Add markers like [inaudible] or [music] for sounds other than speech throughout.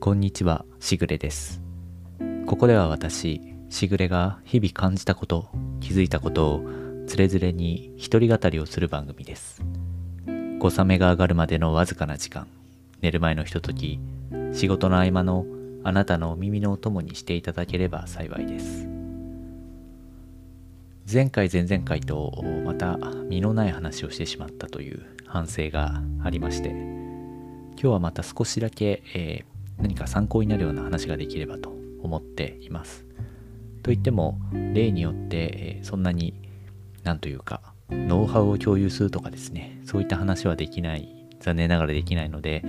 こんにちは、しぐれです。ここでは私、しぐれが日々感じたこと、気づいたことをつれづれに一人語りをする番組です。小雨が上がるまでのわずかな時間、寝る前のひととき、仕事の合間のあなたのお耳のお供にしていただければ幸いです。前回前々回とまた身のない話をしてしまったという反省がありまして今日はまた少しだけ、えー何か参考になるような話ができればと思っています。といっても例によって、そんなに何というかノウハウを共有するとかですねそういった話はできない残念ながらできないので、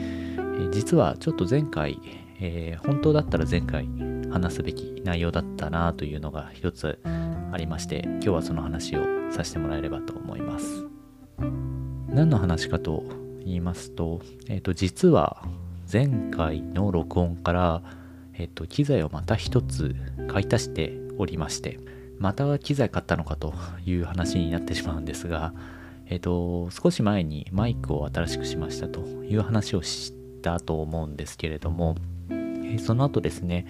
実はちょっと前回、えー本当だったら前回話すべき内容だったなというのが一つありまして今日はその話をさせてもらえればと思います何の話かと言いますと,、えーと実は前回の録音から、えーと機材をまた一つ買い足しておりましてまた機材買ったのかという話になってしまうんですが、えー、と少し前にマイクを新しくしましたという話をしたと思うんですけれども、えその後ですね、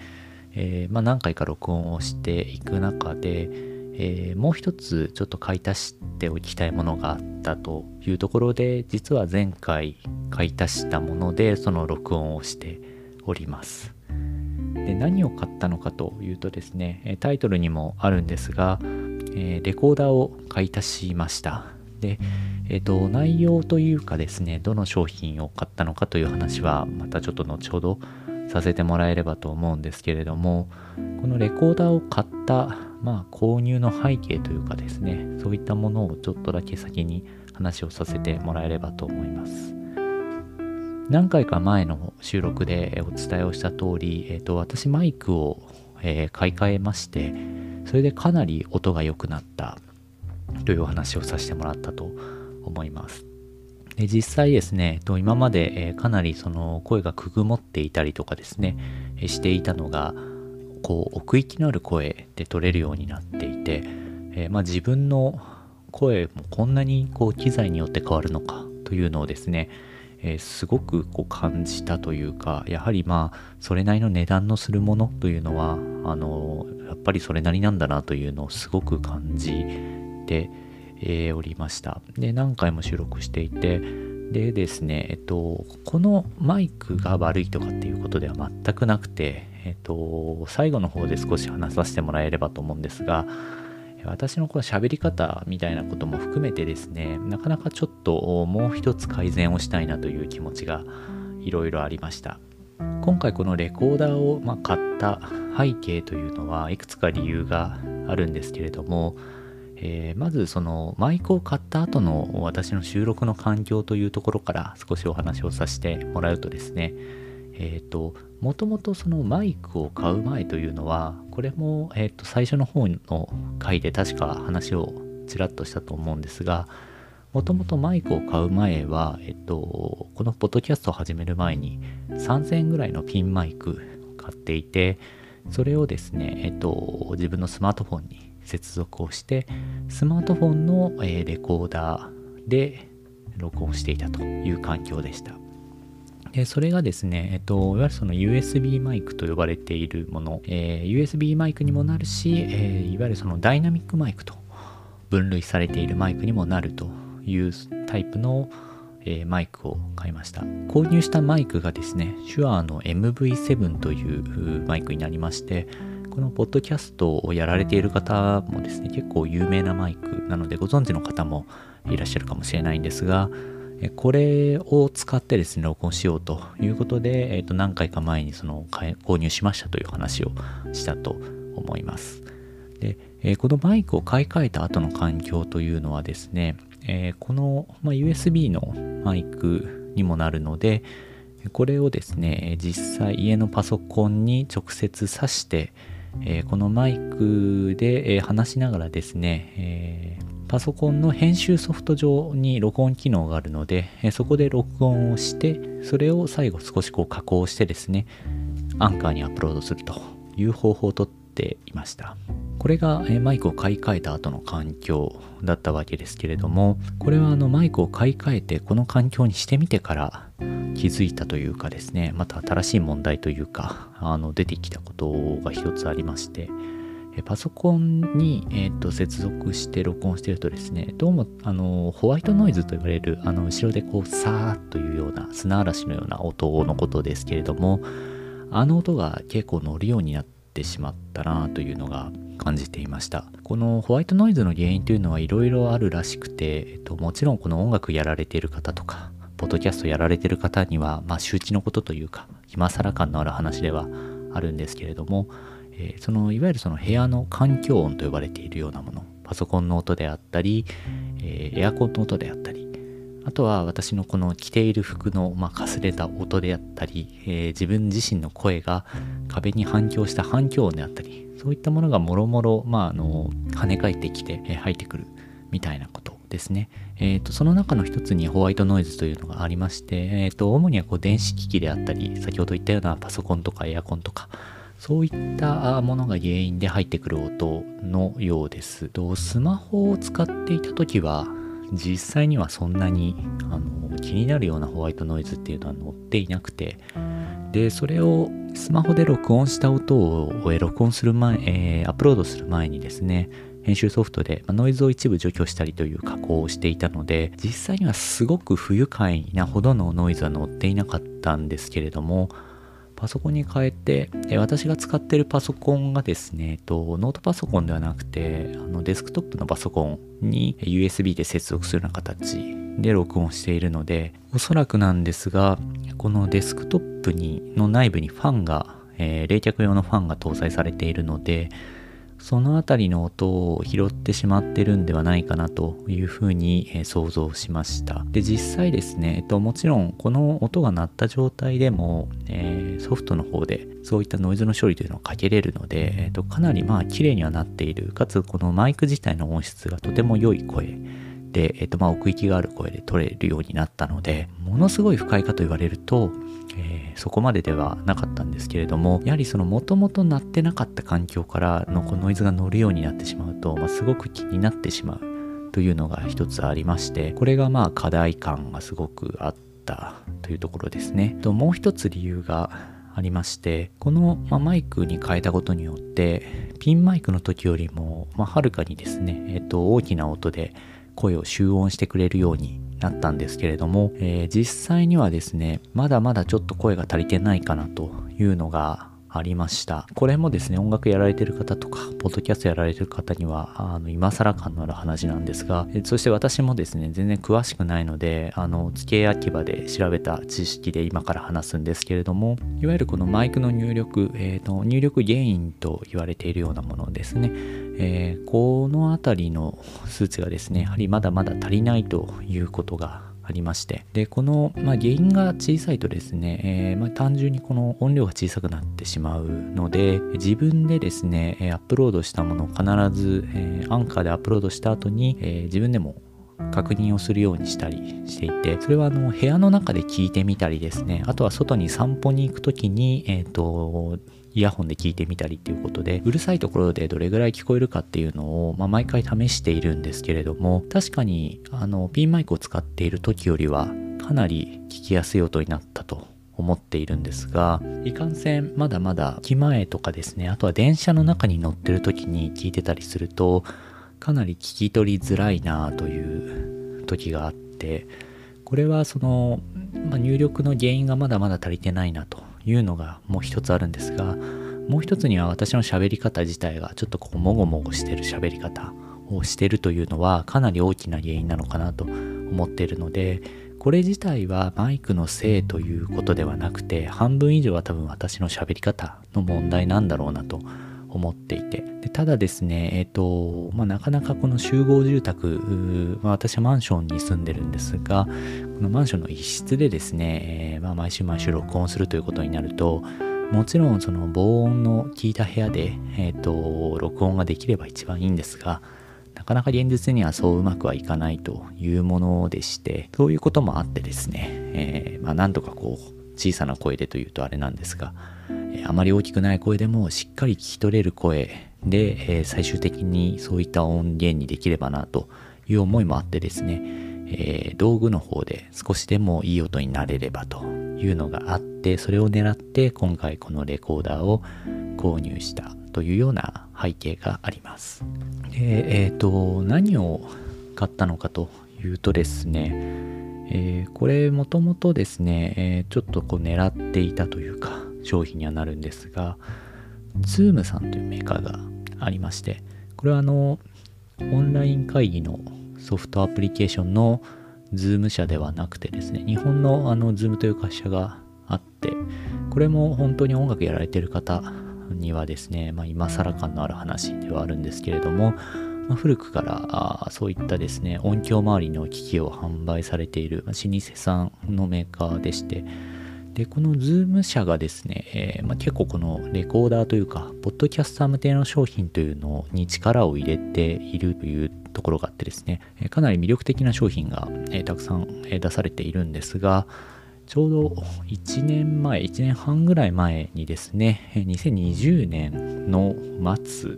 えーまあ、何回か録音をしていく中で、えーもう一つちょっと買い足しておきたいものがあったというところで実は前回買い足したものでその録音をしております。で何を買ったのかというとですねタイトルにもあるんですが、えーレコーダーを買い足しました。で、えーと内容というかですねどの商品を買ったのかという話はまたちょっと後ほどさせてもらえればと思うんですけれどもこのレコーダーを買った、まあ、購入の背景というかですねそういったものをちょっとだけ先に話をさせてもらえればと思います。何回か前の収録でお伝えをした通り、えーと私マイクを、え買い替えましてそれでかなり音が良くなったというお話をさせてもらったと思います。で実際ですね、と今まで、えかなりその声がくぐもっていたりとかですね、えしていたのがこう奥行きのある声で取れるようになっていて、えまあ、自分の声もこんなにこう機材によって変わるのかというのをですね、えすごくこう感じたというかやはりまあそれなりの値段のするものというのはあのやっぱりそれなりなんだなというのをすごく感じて、えーおりました。で何回も収録していてでですねえっとこのマイクが悪いとかっていうことでは全くなくてえっと最後の方で少し話させてもらえればと思うんですが私のこの喋り方みたいなことも含めてですねなかなかちょっともう一つ改善をしたいなという気持ちがいろいろありました。今回このレコーダーを、ま、買った背景というのはいくつか理由があるんですけれども、えーまずそのマイクを買った後の私の収録の環境というところから少しお話をさせてもらうとですねえっ、ともともとそのマイクを買う前というのはこれも、えー、と最初の方の回で確か話をちらっとしたと思うんですがもともとマイクを買う前は、えっと、このポッドキャストを始める前に3000円ぐらいのピンマイクを買っていてそれをですね、えっと、自分のスマートフォンに接続をしてスマートフォンの、レコーダーで録音していたという環境でした。でそれがですね、えっと、いわゆるその USB マイクと呼ばれているもの、えー USB マイクにもなるし、えーいわゆるそのダイナミックマイクと分類されているマイクにもなるというタイプの、えーマイクを買いました購入したマイクがですね手話の MV7 というマイクになりましてこのポッドキャストをやられている方もですね結構有名なマイクなのでご存知の方もいらっしゃるかもしれないんですがこれを使ってですね録音しようということで、えーと何回か前にその購入しましたという話をしたと思います。で、えこのマイクを買い替えた後の環境というのはですね、えこの、ま、USB のマイクにもなるのでこれをですね実際家のパソコンに直接挿して、えーこのマイクで、え話しながらですね、えーパソコンの編集ソフト上に録音機能があるので、えそこで録音をしてそれを最後少しこう加工してですねアンカーにアップロードするという方法をとってていました。これが、マイクを買い替えた後の環境だったわけですけれどもこれはあのマイクを買い替えてこの環境にしてみてから気づいたというかですねまた新しい問題というかあの出てきたことが一つありましてパソコンに、えーと、接続して録音してるとですね、どうもあのホワイトノイズと言われるあの後ろでこうサーッというような砂嵐のような音のことですけれども、あの音が結構乗るようになってしまったなというのが感じていました。このホワイトノイズの原因というのはいろいろあるらしくて、えっと、もちろんこの音楽やられている方とか、ポッドキャストやられてる方には、まあ、周知のことというか、今更感のある話ではあるんですけれども、えー、そのいわゆるその部屋の環境音と呼ばれているようなものパソコンの音であったり、えー、エアコンの音であったりあとは私のこの着ている服の、まあ、かすれた音であったり、えー、自分自身の声が壁に反響した反響音であったりそういったものがもろもろ、まあ、あの跳ね返ってきて、えー、入ってくるみたいなことですね。えーと、その中の一つにホワイトノイズというのがありまして、えーと主にはこう電子機器であったり先ほど言ったようなパソコンとかエアコンとかそういったものが原因で入ってくる音のようです。とスマホを使っていた時は実際にはそんなにあの気になるようなホワイトノイズっていうのは載っていなくてでそれをスマホで録音した音を録音する前、えー、アップロードする前にですね編集ソフトでノイズを一部除去したりという加工をしていたので実際にはすごく不愉快なほどのノイズは載っていなかったんですけれどもパソコンに変えて、え私が使ってるパソコンがですね、とノートパソコンではなくて、あのデスクトップのパソコンに USB で接続するような形で録音しているので、おそらくなんですが、このデスクトップにの内部にファンが、えー、冷却用のファンが搭載されているので、そのあたりの音を拾ってしまってるんではないかなというふうに、想像しました。で、実際ですね、えっと、もちろんこの音が鳴った状態でも、えー、ソフトの方でそういったノイズの処理というのをかけれるので、えっと、かなりまあ綺麗にはなっている。かつこのマイク自体の音質がとても良い声。で、えっと、まあ奥行きがある声で取れるようになったので、ものすごい不快かと言われると、えー、そこまでではなかったんですけれどもやはりそのもともと鳴ってなかった環境からのこうノイズが乗るようになってしまうと、まあ、すごく気になってしまうというのが一つありましてこれがまあ課題感がすごくあったというところですね。ともう一つ理由がありましてこの、まあ、マイクに変えたことによってピンマイクの時よりも、まあ、はるかにですね、えっと、大きな音で声を集音してくれるようになったんですけれども、えー、実際にはですね、まだまだちょっと声が足りてないかなというのがありました。これもですね、音楽やられてる方とか、ポッドキャストやられてる方には、あの、今更感のある話なんですが、そして私もですね、全然詳しくないので、あの、付け焼き場で調べた知識で今から話すんですけれども、いわゆるこのマイクの入力、えっ、ー、と、入力原因と言われているようなものですね。えー、この辺りの数値がですね、やはりまだまだ足りないということがありまして。でこの、まあ、原因が小さいとですね、えー、まあ、単純にこの音量が小さくなってしまうので自分でですねアップロードしたものを必ず、えー、アンカーでアップロードした後に、えー、自分でも確認をするようにしたりしていてそれはあの部屋の中で聞いてみたりですねあとは外に散歩に行く時に、えーとイヤホンで聞いてみたりっていうことで、うるさいところでどれぐらい聞こえるかっていうのを、まあ、毎回試しているんですけれども、確かに、あの、ピンマイクを使っている時よりは、かなり聞きやすい音になったと思っているんですが、いかんせんまだまだ駅前とかですね、あとは電車の中に乗ってる時に聞いてたりすると、かなり聞き取りづらいなという時があって、これはその、まあ、入力の原因がまだまだ足りてないなというのがもう一つあるんですがもう一つには私の喋り方自体がちょっとこうもごもごしてる喋り方をしてるというのはかなり大きな原因なのかなと思っているのでこれ自体はマイクのせいということではなくて半分以上は多分私の喋り方の問題なんだろうなと思っていて。でただですねえっ、ー、と、まあ、なかなかこの集合住宅、まあ、私はマンションに住んでるんですがこのマンションの一室でですね、えー、まあ、毎週毎週録音するということになるともちろんその防音の効いた部屋で、えっ、ー、と録音ができれば一番いいんですがなかなか現実にはそううまくはいかないというものでしてそういうこともあってですね、えー、まあ、なんとかこう小さな声でというとあれなんですがあまり大きくない声でもしっかり聞き取れる声で、え、最終的にそういった音源にできればなという思いもあってですね、え、道具の方で少しでもいい音になれればというのがあってそれを狙って今回このレコーダーを購入したというような背景があります。でえっ、ー、と何を買ったのかというとですね、えー、これもともとですね、えー、ちょっとこう狙っていたというか商品にはなるんですが Zoom さんというメーカーがありましてこれはあのオンライン会議のソフトアプリケーションの Zoom 社ではなくてですね日本のあの Zoom という会社があってこれも本当に音楽やられてる方にはですね、まあ、今更感のある話ではあるんですけれども、まあ、古くからあそういったですね音響周りの機器を販売されている、ま、老舗さんのメーカーでしてでこの Zoom 社がですね、えー、まあ、結構このレコーダーというかポッドキャスター向けの商品というのに力を入れているというところがあってですねかなり魅力的な商品が、えー、たくさん出されているんですがちょうど1年前、1年半ぐらい前にですね、2020年の末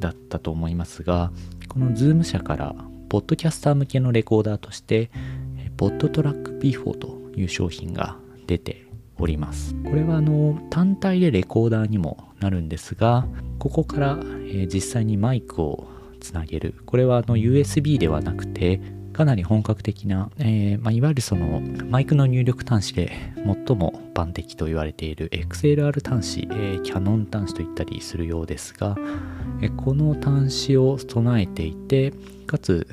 だったと思いますが、この Zoom 社から、ポッドキャスター向けのレコーダーとして、ポッドトラック P4 という商品が出ております。これはあの単体でレコーダーにもなるんですが、ここから、え実際にマイクをつなげる。これはあの USB ではなくて、かなり本格的な、えー、まあ、いわゆるそのマイクの入力端子で最も般的と言われている XLR 端子、えー、キャノン端子と言ったりするようですが、え、この端子を備えていてかつ、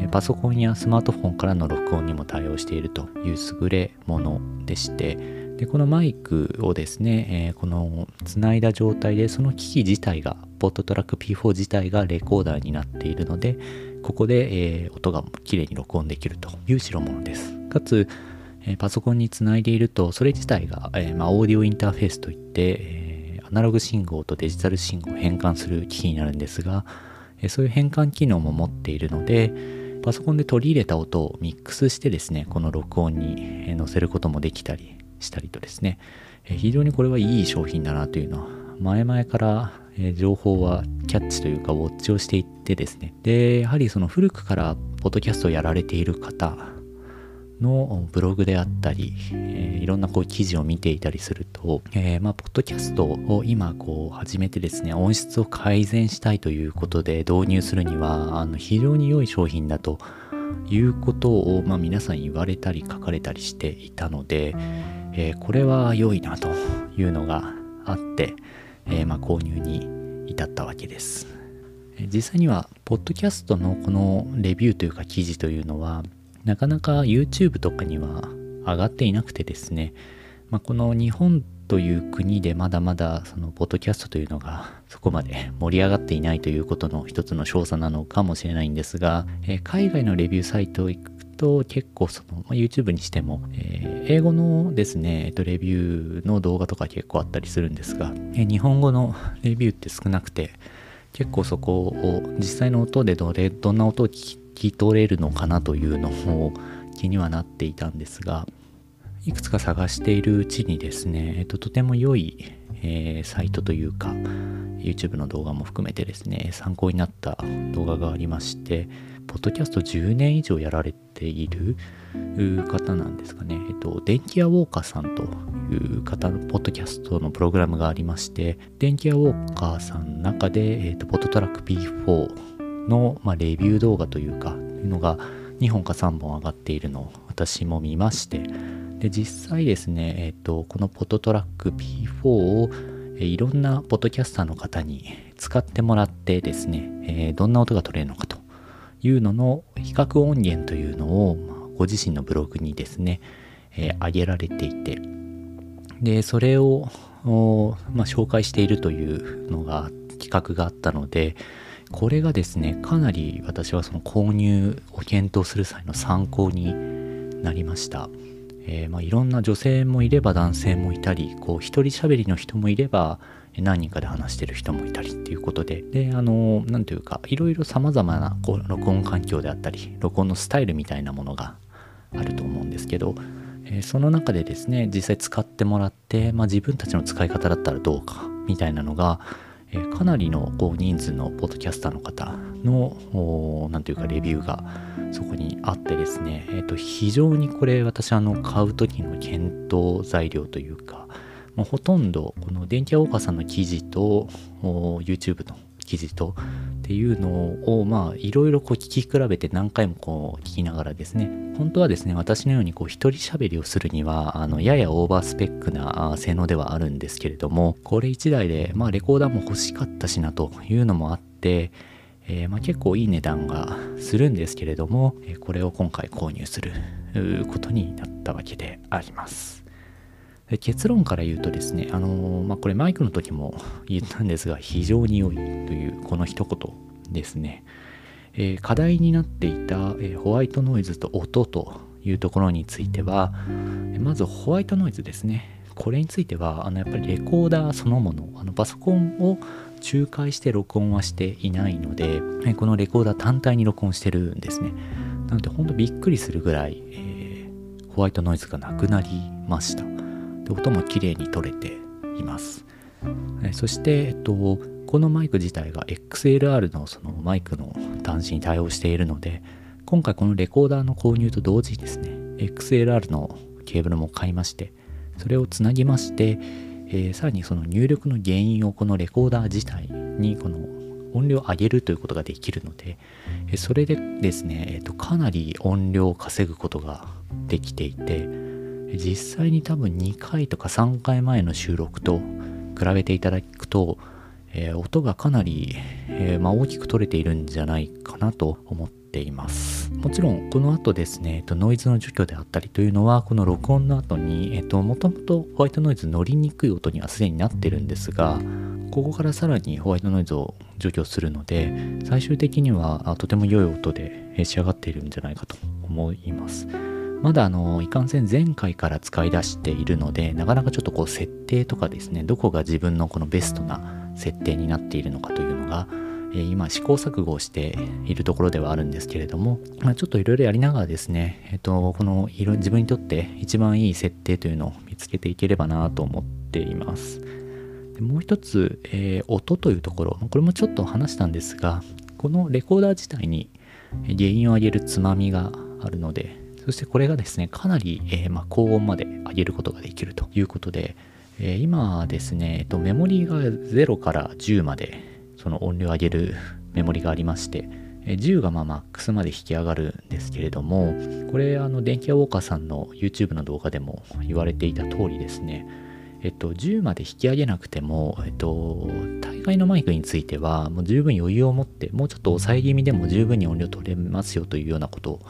えパソコンやスマートフォンからの録音にも対応しているという優れものでしてでこのマイクをですね、えこのつないだ状態でその機器自体がポットトラック P4 自体がレコーダーになっているのでここで、えー、音がきれいに録音できるという代物です。かつ、えー、パソコンにつないでいると、それ自体が、えー、まあ、オーディオインターフェースといって、えアナログ信号とデジタル信号を変換する機器になるんですが、えそういう変換機能も持っているので、パソコンで取り入れた音をミックスしてですね、この録音に載せることもできたりしたりとですね、非常にこれはいい商品だなというのは、前々からえ情報はキャッチというかウォッチをしていってですね。でやはりその古くからポッドキャストをやられている方のブログであったり、えー、いろんなこう記事を見ていたりすると、えー、まあ、ポッドキャストを今こう始めてですね、音質を改善したいということで導入するには、あの非常に良い商品だということを、まあ、皆さん言われたり書かれたりしていたので、えー、これは良いなというのがあって、えー、ま、購入に至ったわけです。実際には、ポッドキャストのこのレビューというか記事というのは、なかなか YouTube とかには上がっていなくてですね、まあ、この日本という国でまだまだそのポッドキャストというのがそこまで盛り上がっていないということの一つの証左なのかもしれないんですが、え、海外のレビューサイトと結構その、まあ、YouTube にしても、えー、英語のですね、えっと、レビューの動画とか結構あったりするんですが、えー、日本語の [laughs] レビューって少なくて結構そこを実際の音でどれどんな音を聞き取れるのかなというのを気にはなっていたんですがいくつか探しているうちにですね、えっと、とても良い、えー、サイトというか YouTube の動画も含めてですね参考になった動画がありましてポッドキャスト10年以上やられている方なんですかね。えっと、電気屋ウォーカーさんという方のポッドキャストのプログラムがありまして、電気屋ウォーカーさんの中で、えっと、ポッドトラック P4 の、まあ、レビュー動画というか、いうのが2本か3本上がっているのを私も見まして、で、実際ですね、えっと、このポッドトラック P4 をいろんなポッドキャスターの方に使ってもらってですね、えー、どんな音が取れるのかというのの比較音源というのを、まあ、ご自身のブログにですね、えー、上げられていて、で、それを、まあ、紹介しているというのが、企画があったので、これがですね、かなり私はその購入を検討する際の参考になりました。えー、まあ、いろんな女性もいれば男性もいたり、こう、一人喋りの人もいれば、何人かで話してる人もいたりっていうことで、で、あの、なんというか、いろいろ様々なこう録音環境であったり、録音のスタイルみたいなものがあると思うんですけど、えー、その中でですね、実際使ってもらって、まあ、自分たちの使い方だったらどうか、みたいなのが、え、かなりのこう人数のポッドキャスターの方の何ていうかレビューがそこにあってですね、えー、と非常にこれ私あの買う時の検討材料というかもうほとんどこの電気屋岡さんの記事と YouTube の記事とっていうのをまあいろいろこう聞き比べて何回もこう聞きながらですね本当はですね私のようにこう一人喋りをするにはあのややオーバースペックな性能ではあるんですけれどもこれ1台でまあレコーダーも欲しかったしなというのもあってえ、まあ、結構いい値段がするんですけれども、えこれを今回購入することになったわけであります。結論から言うとですね、あのー、まあ、これマイクの時も言ったんですが、非常に良いというこの一言ですね。えー、課題になっていた、え、ホワイトノイズと音というところについては、まずホワイトノイズですね。これについては、あのやっぱりレコーダーそのもの、あのパソコンを仲介して録音はしていないので、このレコーダー単体に録音してるんですね。なので、ほんとびっくりするぐらい、えー、ホワイトノイズがなくなりました。で音も綺麗に取れています。そして、えっと、このマイク自体が XLR のそのマイクの端子に対応しているので、今回このレコーダーの購入と同時にですね、XLR のケーブルも買いまして、それをつなぎまして、えー、さらにその入力の原因をこのレコーダー自体にこの音量を上げるということができるので、それでですね、えー、とかなり音量を稼ぐことができていて、実際に多分2回とか3回前の収録と比べていただくと、えー、音がかなり、えー、まあ、大きく取れているんじゃないかなと思っています。もちろんこの後ですね、えっと、ノイズの除去であったりというのはこの録音の後に、えっと、もともとホワイトノイズ乗りにくい音にはすでになってるんですがここからさらにホワイトノイズを除去するので最終的にはとても良い音で仕上がっているんじゃないかと思います。まだあの、いかんせん前回から使い出しているので、なかなかちょっとこう設定とかですね、どこが自分のこのベストな設定になっているのかというのが、え今試行錯誤をしているところではあるんですけれども、まあ、ちょっといろいろやりながらですね、えっと、この色自分にとって一番いい設定というのを見つけていければなと思っています。でもう一つ、えー、音というところ、これもちょっと話したんですが、このレコーダー自体に原因を上げるつまみがあるので、そしてこれがですね、かなり、えー、まあ、高音まで上げることができるということで、えー、今ですね、えっと、メモリーが0から10までその音量を上げるメモリがありまして、10がまあマックスまで引き上がるんですけれども、これあの電気屋ウォーカーさんの YouTube の動画でも言われていた通りですね、えっと、10まで引き上げなくても、えっと、大概のマイクについては、もう十分余裕を持って、もうちょっと抑え気味でも十分に音量取れますよというようなことを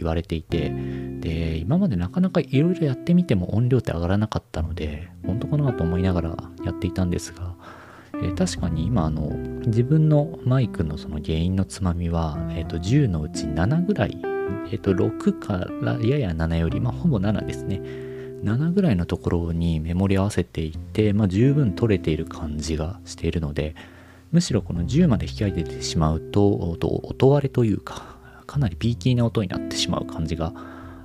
言われていてで今までなかなかいろいろやってみても音量って上がらなかったので本当かなと思いながらやっていたんですが、えー、確かに今あの自分のマイクのその原因のつまみは、えー、と10のうち7ぐらい、えー、と6からやや7より、まあ、ほぼ7ですね。7ぐらいのところにメモリ合わせていて、まあ、十分取れている感じがしているのでむしろこの10まで引き上げてしまうと音割れというかかなりピーキーな音になってしまう感じが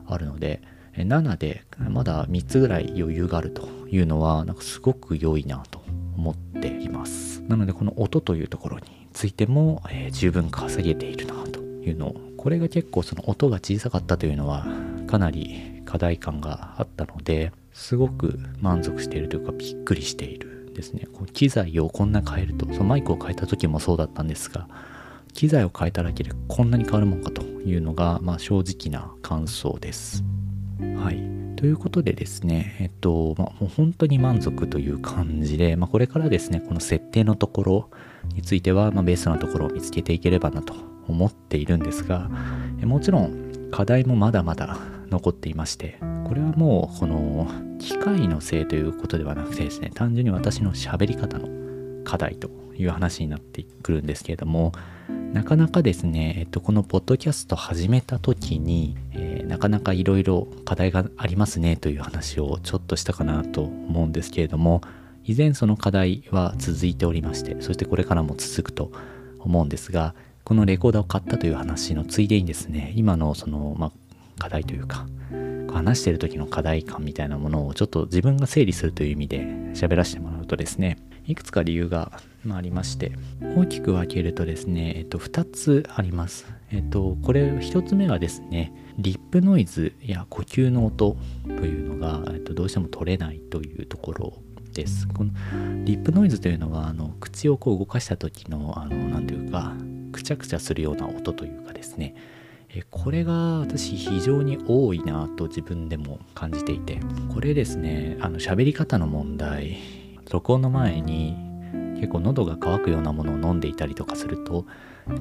あるので7でまだ3つぐらい余裕があるというのはなんかすごく良いなと思っています。なのでこの音というところについても、えー、十分稼げているなというのをこれが結構その音が小さかったというのはかなり課題感があったのですごく満足しているというかびっくりしているですね。こう機材をこんな変えるとそのマイクを変えた時もそうだったんですが機材を変えただけでこんなに変わるもんかというのが、まあ、正直な感想です。はい。ということでですね、えっと、まあ、もう本当に満足という感じで、まあ、これからですね、この設定のところについては、まあ、ベースなところを見つけていければなと思っているんですが、もちろん課題もまだまだ残っていまして、これはもうこの機械のせいということではなくてですね、単純に私の喋り方の課題という話になってくるんですけれども、なかなかですね、えっと、このポッドキャスト始めた時に、えー、なかなかいろいろ課題がありますねという話をちょっとしたかなと思うんですけれども、以前その課題は続いておりまして、そしてこれからも続くと思うんですが、このレコーダーを買ったという話のついでにですね、今のその、まあ、課題というか、話してる時の課題感みたいなものをちょっと自分が整理するという意味で喋らせてもらうとですね、いくつか理由が、まあ、りまして大きく分けるとですね、えっと、2つあります。えっとこれ1つ目はですねリップノイズや呼吸の音というのが、えっと、どうしても取れないというところです。このリップノイズというのはあの口をこう動かした時のあの何ていうかくちゃくちゃするような音というかですね。えこれが私非常に多いなと自分でも感じていてこれですねあの喋り方の問題録音の前に結構喉が渇くようなものを飲んでいたりとかすると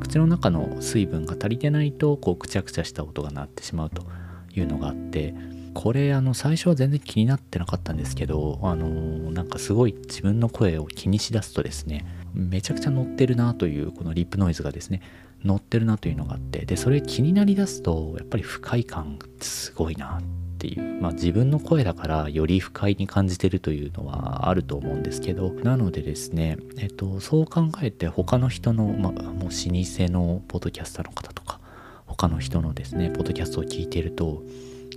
口の中の水分が足りてないとこうくちゃくちゃした音が鳴ってしまうというのがあってこれあの最初は全然気になってなかったんですけどあのなんかすごい自分の声を気にしだすとですねめちゃくちゃ乗ってるなというこのリップノイズがですね乗ってるなというのがあってでそれ気になりだすとやっぱり不快感すごいなってていうまあ自分の声だからより不快に感じてるというのはあると思うんですけどなのでですねえっとそう考えて他の人の、まあ、もう老舗のポッドキャスターの方とか他の人のですねポッドキャストを聞いてると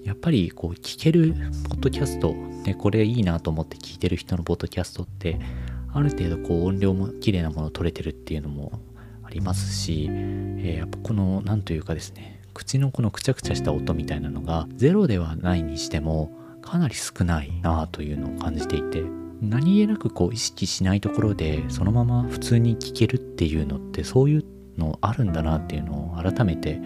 やっぱりこう聞けるポッドキャスト、ね、これいいなと思って聞いてる人のポッドキャストってある程度こう音量も綺麗なもの取れてるっていうのもありますし、えー、やっぱこの何というかですね口のこのくちゃくちゃした音みたいなのがゼロではないにしてもかなり少ないなあというのを感じていて何気なくこう意識しないところでそのまま普通に聞けるっていうのってそういうのあるんだなっていうのを改めて、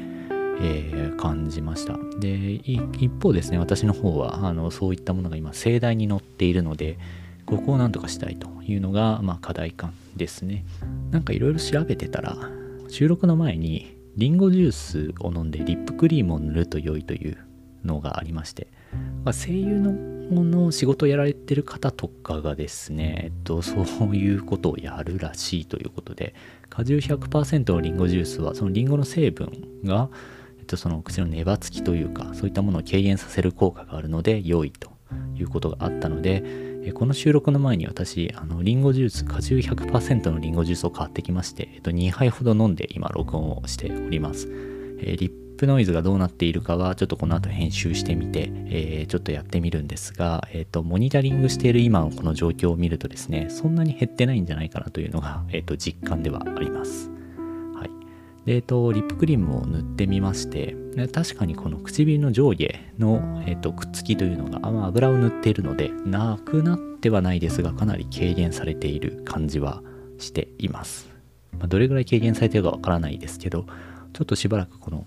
えー、感じました。で一方ですね私の方はあのそういったものが今盛大に載っているのでここをなんとかしたいというのが、まあ、課題感ですね。なんかいろいろ調べてたら収録の前にリンゴジュースを飲んでリップクリームを塗ると良いというのがありまして、まあ、声優のの仕事をやられてる方とかがですね、えっと、そういうことをやるらしいということで果汁100%のリンゴジュースはそのリンゴの成分が、えっと、その口の粘つきというかそういったものを軽減させる効果があるので良いと。いうことがあったのでえこの収録の前に私、あの、リンゴジュース、果汁100%のリンゴジュースを買ってきまして、えっと、2杯ほど飲んで今、録音をしております。え、リップノイズがどうなっているかは、ちょっとこの後編集してみて、え、ちょっとやってみるんですが、えっ、と、モニタリングしている今のこの状況を見るとですね、そんなに減ってないんじゃないかなというのが、えっ、と、実感ではあります。で、えっと、リップクリームを塗ってみまして、確かにこの唇の上下の、えっと、くっつきというのが、まあ、油を塗っているので、なくなってはないですが、かなり軽減されている感じはしています。まあ、どれぐらい軽減されているかわからないですけど、ちょっとしばらくこの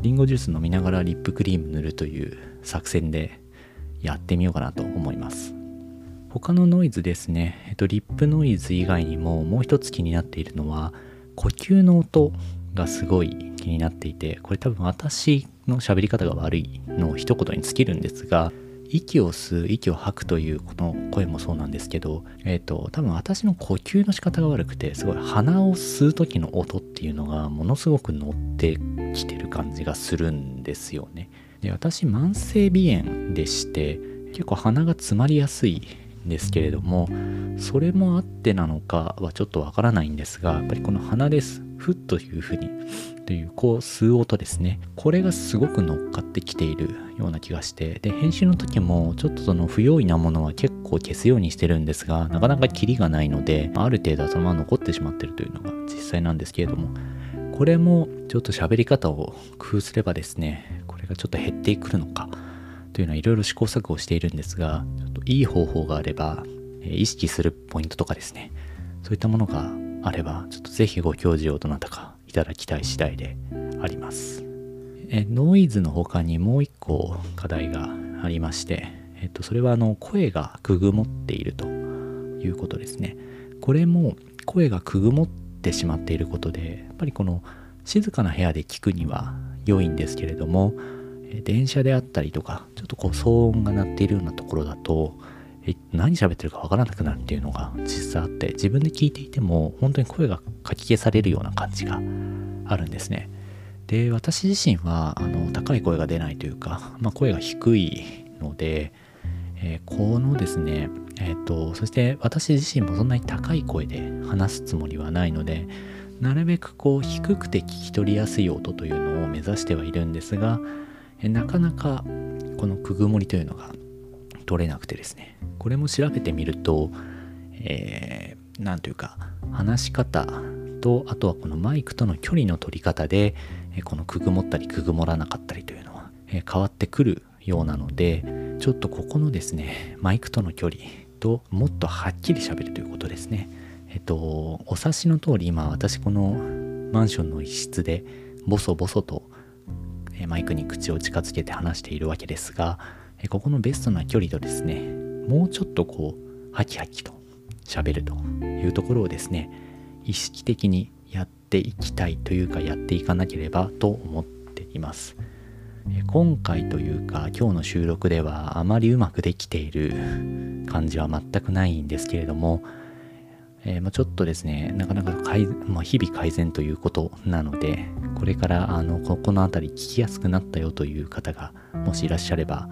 リンゴジュース飲みながらリップクリーム塗るという作戦でやってみようかなと思います。他のノイズですね、えっと、リップノイズ以外にももう一つ気になっているのは呼吸の音がすごい気になっていてこれ多分私の喋り方が悪いの一言に尽きるんですが息を吸う息を吐くというこの声もそうなんですけどえっ、ー、と多分私の呼吸の仕方が悪くてすごい鼻を吸う時の音っていうのがものすごく乗ってきてる感じがするんですよね。で私慢性鼻炎でして結構鼻が詰まりやすいんですけれどもそれもあってなのかはちょっとわからないんですがやっぱりこの鼻です。ふっというふうにというこう吸う音ですね。これがすごく乗っかってきているような気がして。で編集の時もちょっとその不用意なものは結構消すようにしてるんですがなかなかキリがないのである程度は残ってしまってるというのが実際なんですけれども。これもちょっと喋り方を工夫すればですねこれがちょっと減ってくるのかというのはいろいろ試行錯誤しているんですがちょっといい方法があれば意識するポイントとかですね。そういったものがあれば、ちょっとぜひご教示をどなたかいただきたい次第であります。えノイズの他にもう一個課題がありまして、えっと、それはあの声がくぐもっているということですね。これも声がくぐもってしまっていることで、やっぱりこの静かな部屋で聞くには良いんですけれども、電車であったりとか、ちょっとこう騒音が鳴っているようなところだと、何喋ってるかわからなくなるっていうのが実際あって自分で聞いていても本当に声がかき消されるような感じがあるんですね。で私自身はあの高い声が出ないというか、まあ、声が低いので、えー、このですねえっ、とそして私自身もそんなに高い声で話すつもりはないのでなるべくこう低くて聞き取りやすい音というのを目指してはいるんですがなかなかこのくぐもりというのが取れなくてですね。これも調べてみると、え何というか話し方とあとはこのマイクとの距離の取り方でこのくぐもったりくぐもらなかったりというのは変わってくるようなのでちょっとここのですねマイクとの距離ともっとはっきり喋るということですね。えっとお察しの通り今私このマンションの一室でボソボソとマイクに口を近づけて話しているわけですがここのベストな距離とですねもうちょっとこうハキハキと喋るというところをですね意識的にやっていきたいというかやっていかなければと思っています。今回というか今日の収録ではあまりうまくできている感じは全くないんですけれども、えー、まちょっとですねなかなかまあ、日々改善ということなのでこれからあのここの辺り聞きやすくなったよという方がもしいらっしゃれば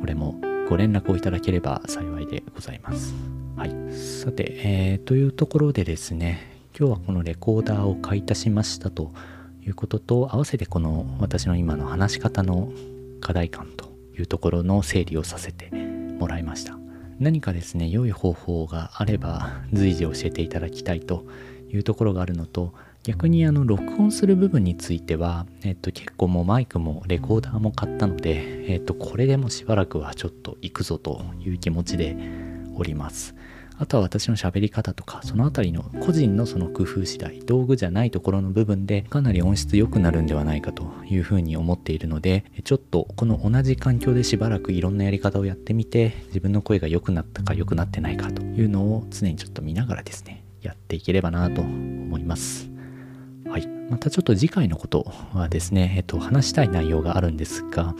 これもご連絡をいただければ幸いでございます。はい、さて、えー、というところでですね今日はこのレコーダーを買い足しましたということと合わせてこの私の今の話し方の課題感というところの整理をさせてもらいました何かですね良い方法があれば随時教えていただきたいというところがあるのと逆にあの録音する部分については、えっと、結構もうマイクもレコーダーも買ったので、えっと、これでもしばらくはちょっと行くぞという気持ちでおりますあとは私の喋り方とか、そのあたりの個人のその工夫次第、道具じゃないところの部分でかなり音質良くなるんではないかというふうに思っているので、ちょっとこの同じ環境でしばらくいろんなやり方をやってみて、自分の声が良くなったか良くなってないかというのを常にちょっと見ながらですね、やっていければなと思います。はい。またちょっと次回のことはですね、えっと、話したい内容があるんですが、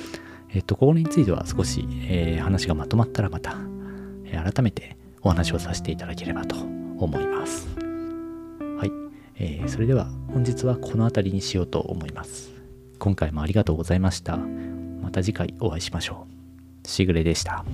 えっと、ここについては少し、えー、話がまとまったらまた、えー、改めてお話をさせていただければと思います。はい、えー、それでは本日はこの辺りにしようと思います。今回もありがとうございました。また次回お会いしましょう。しぐれでした。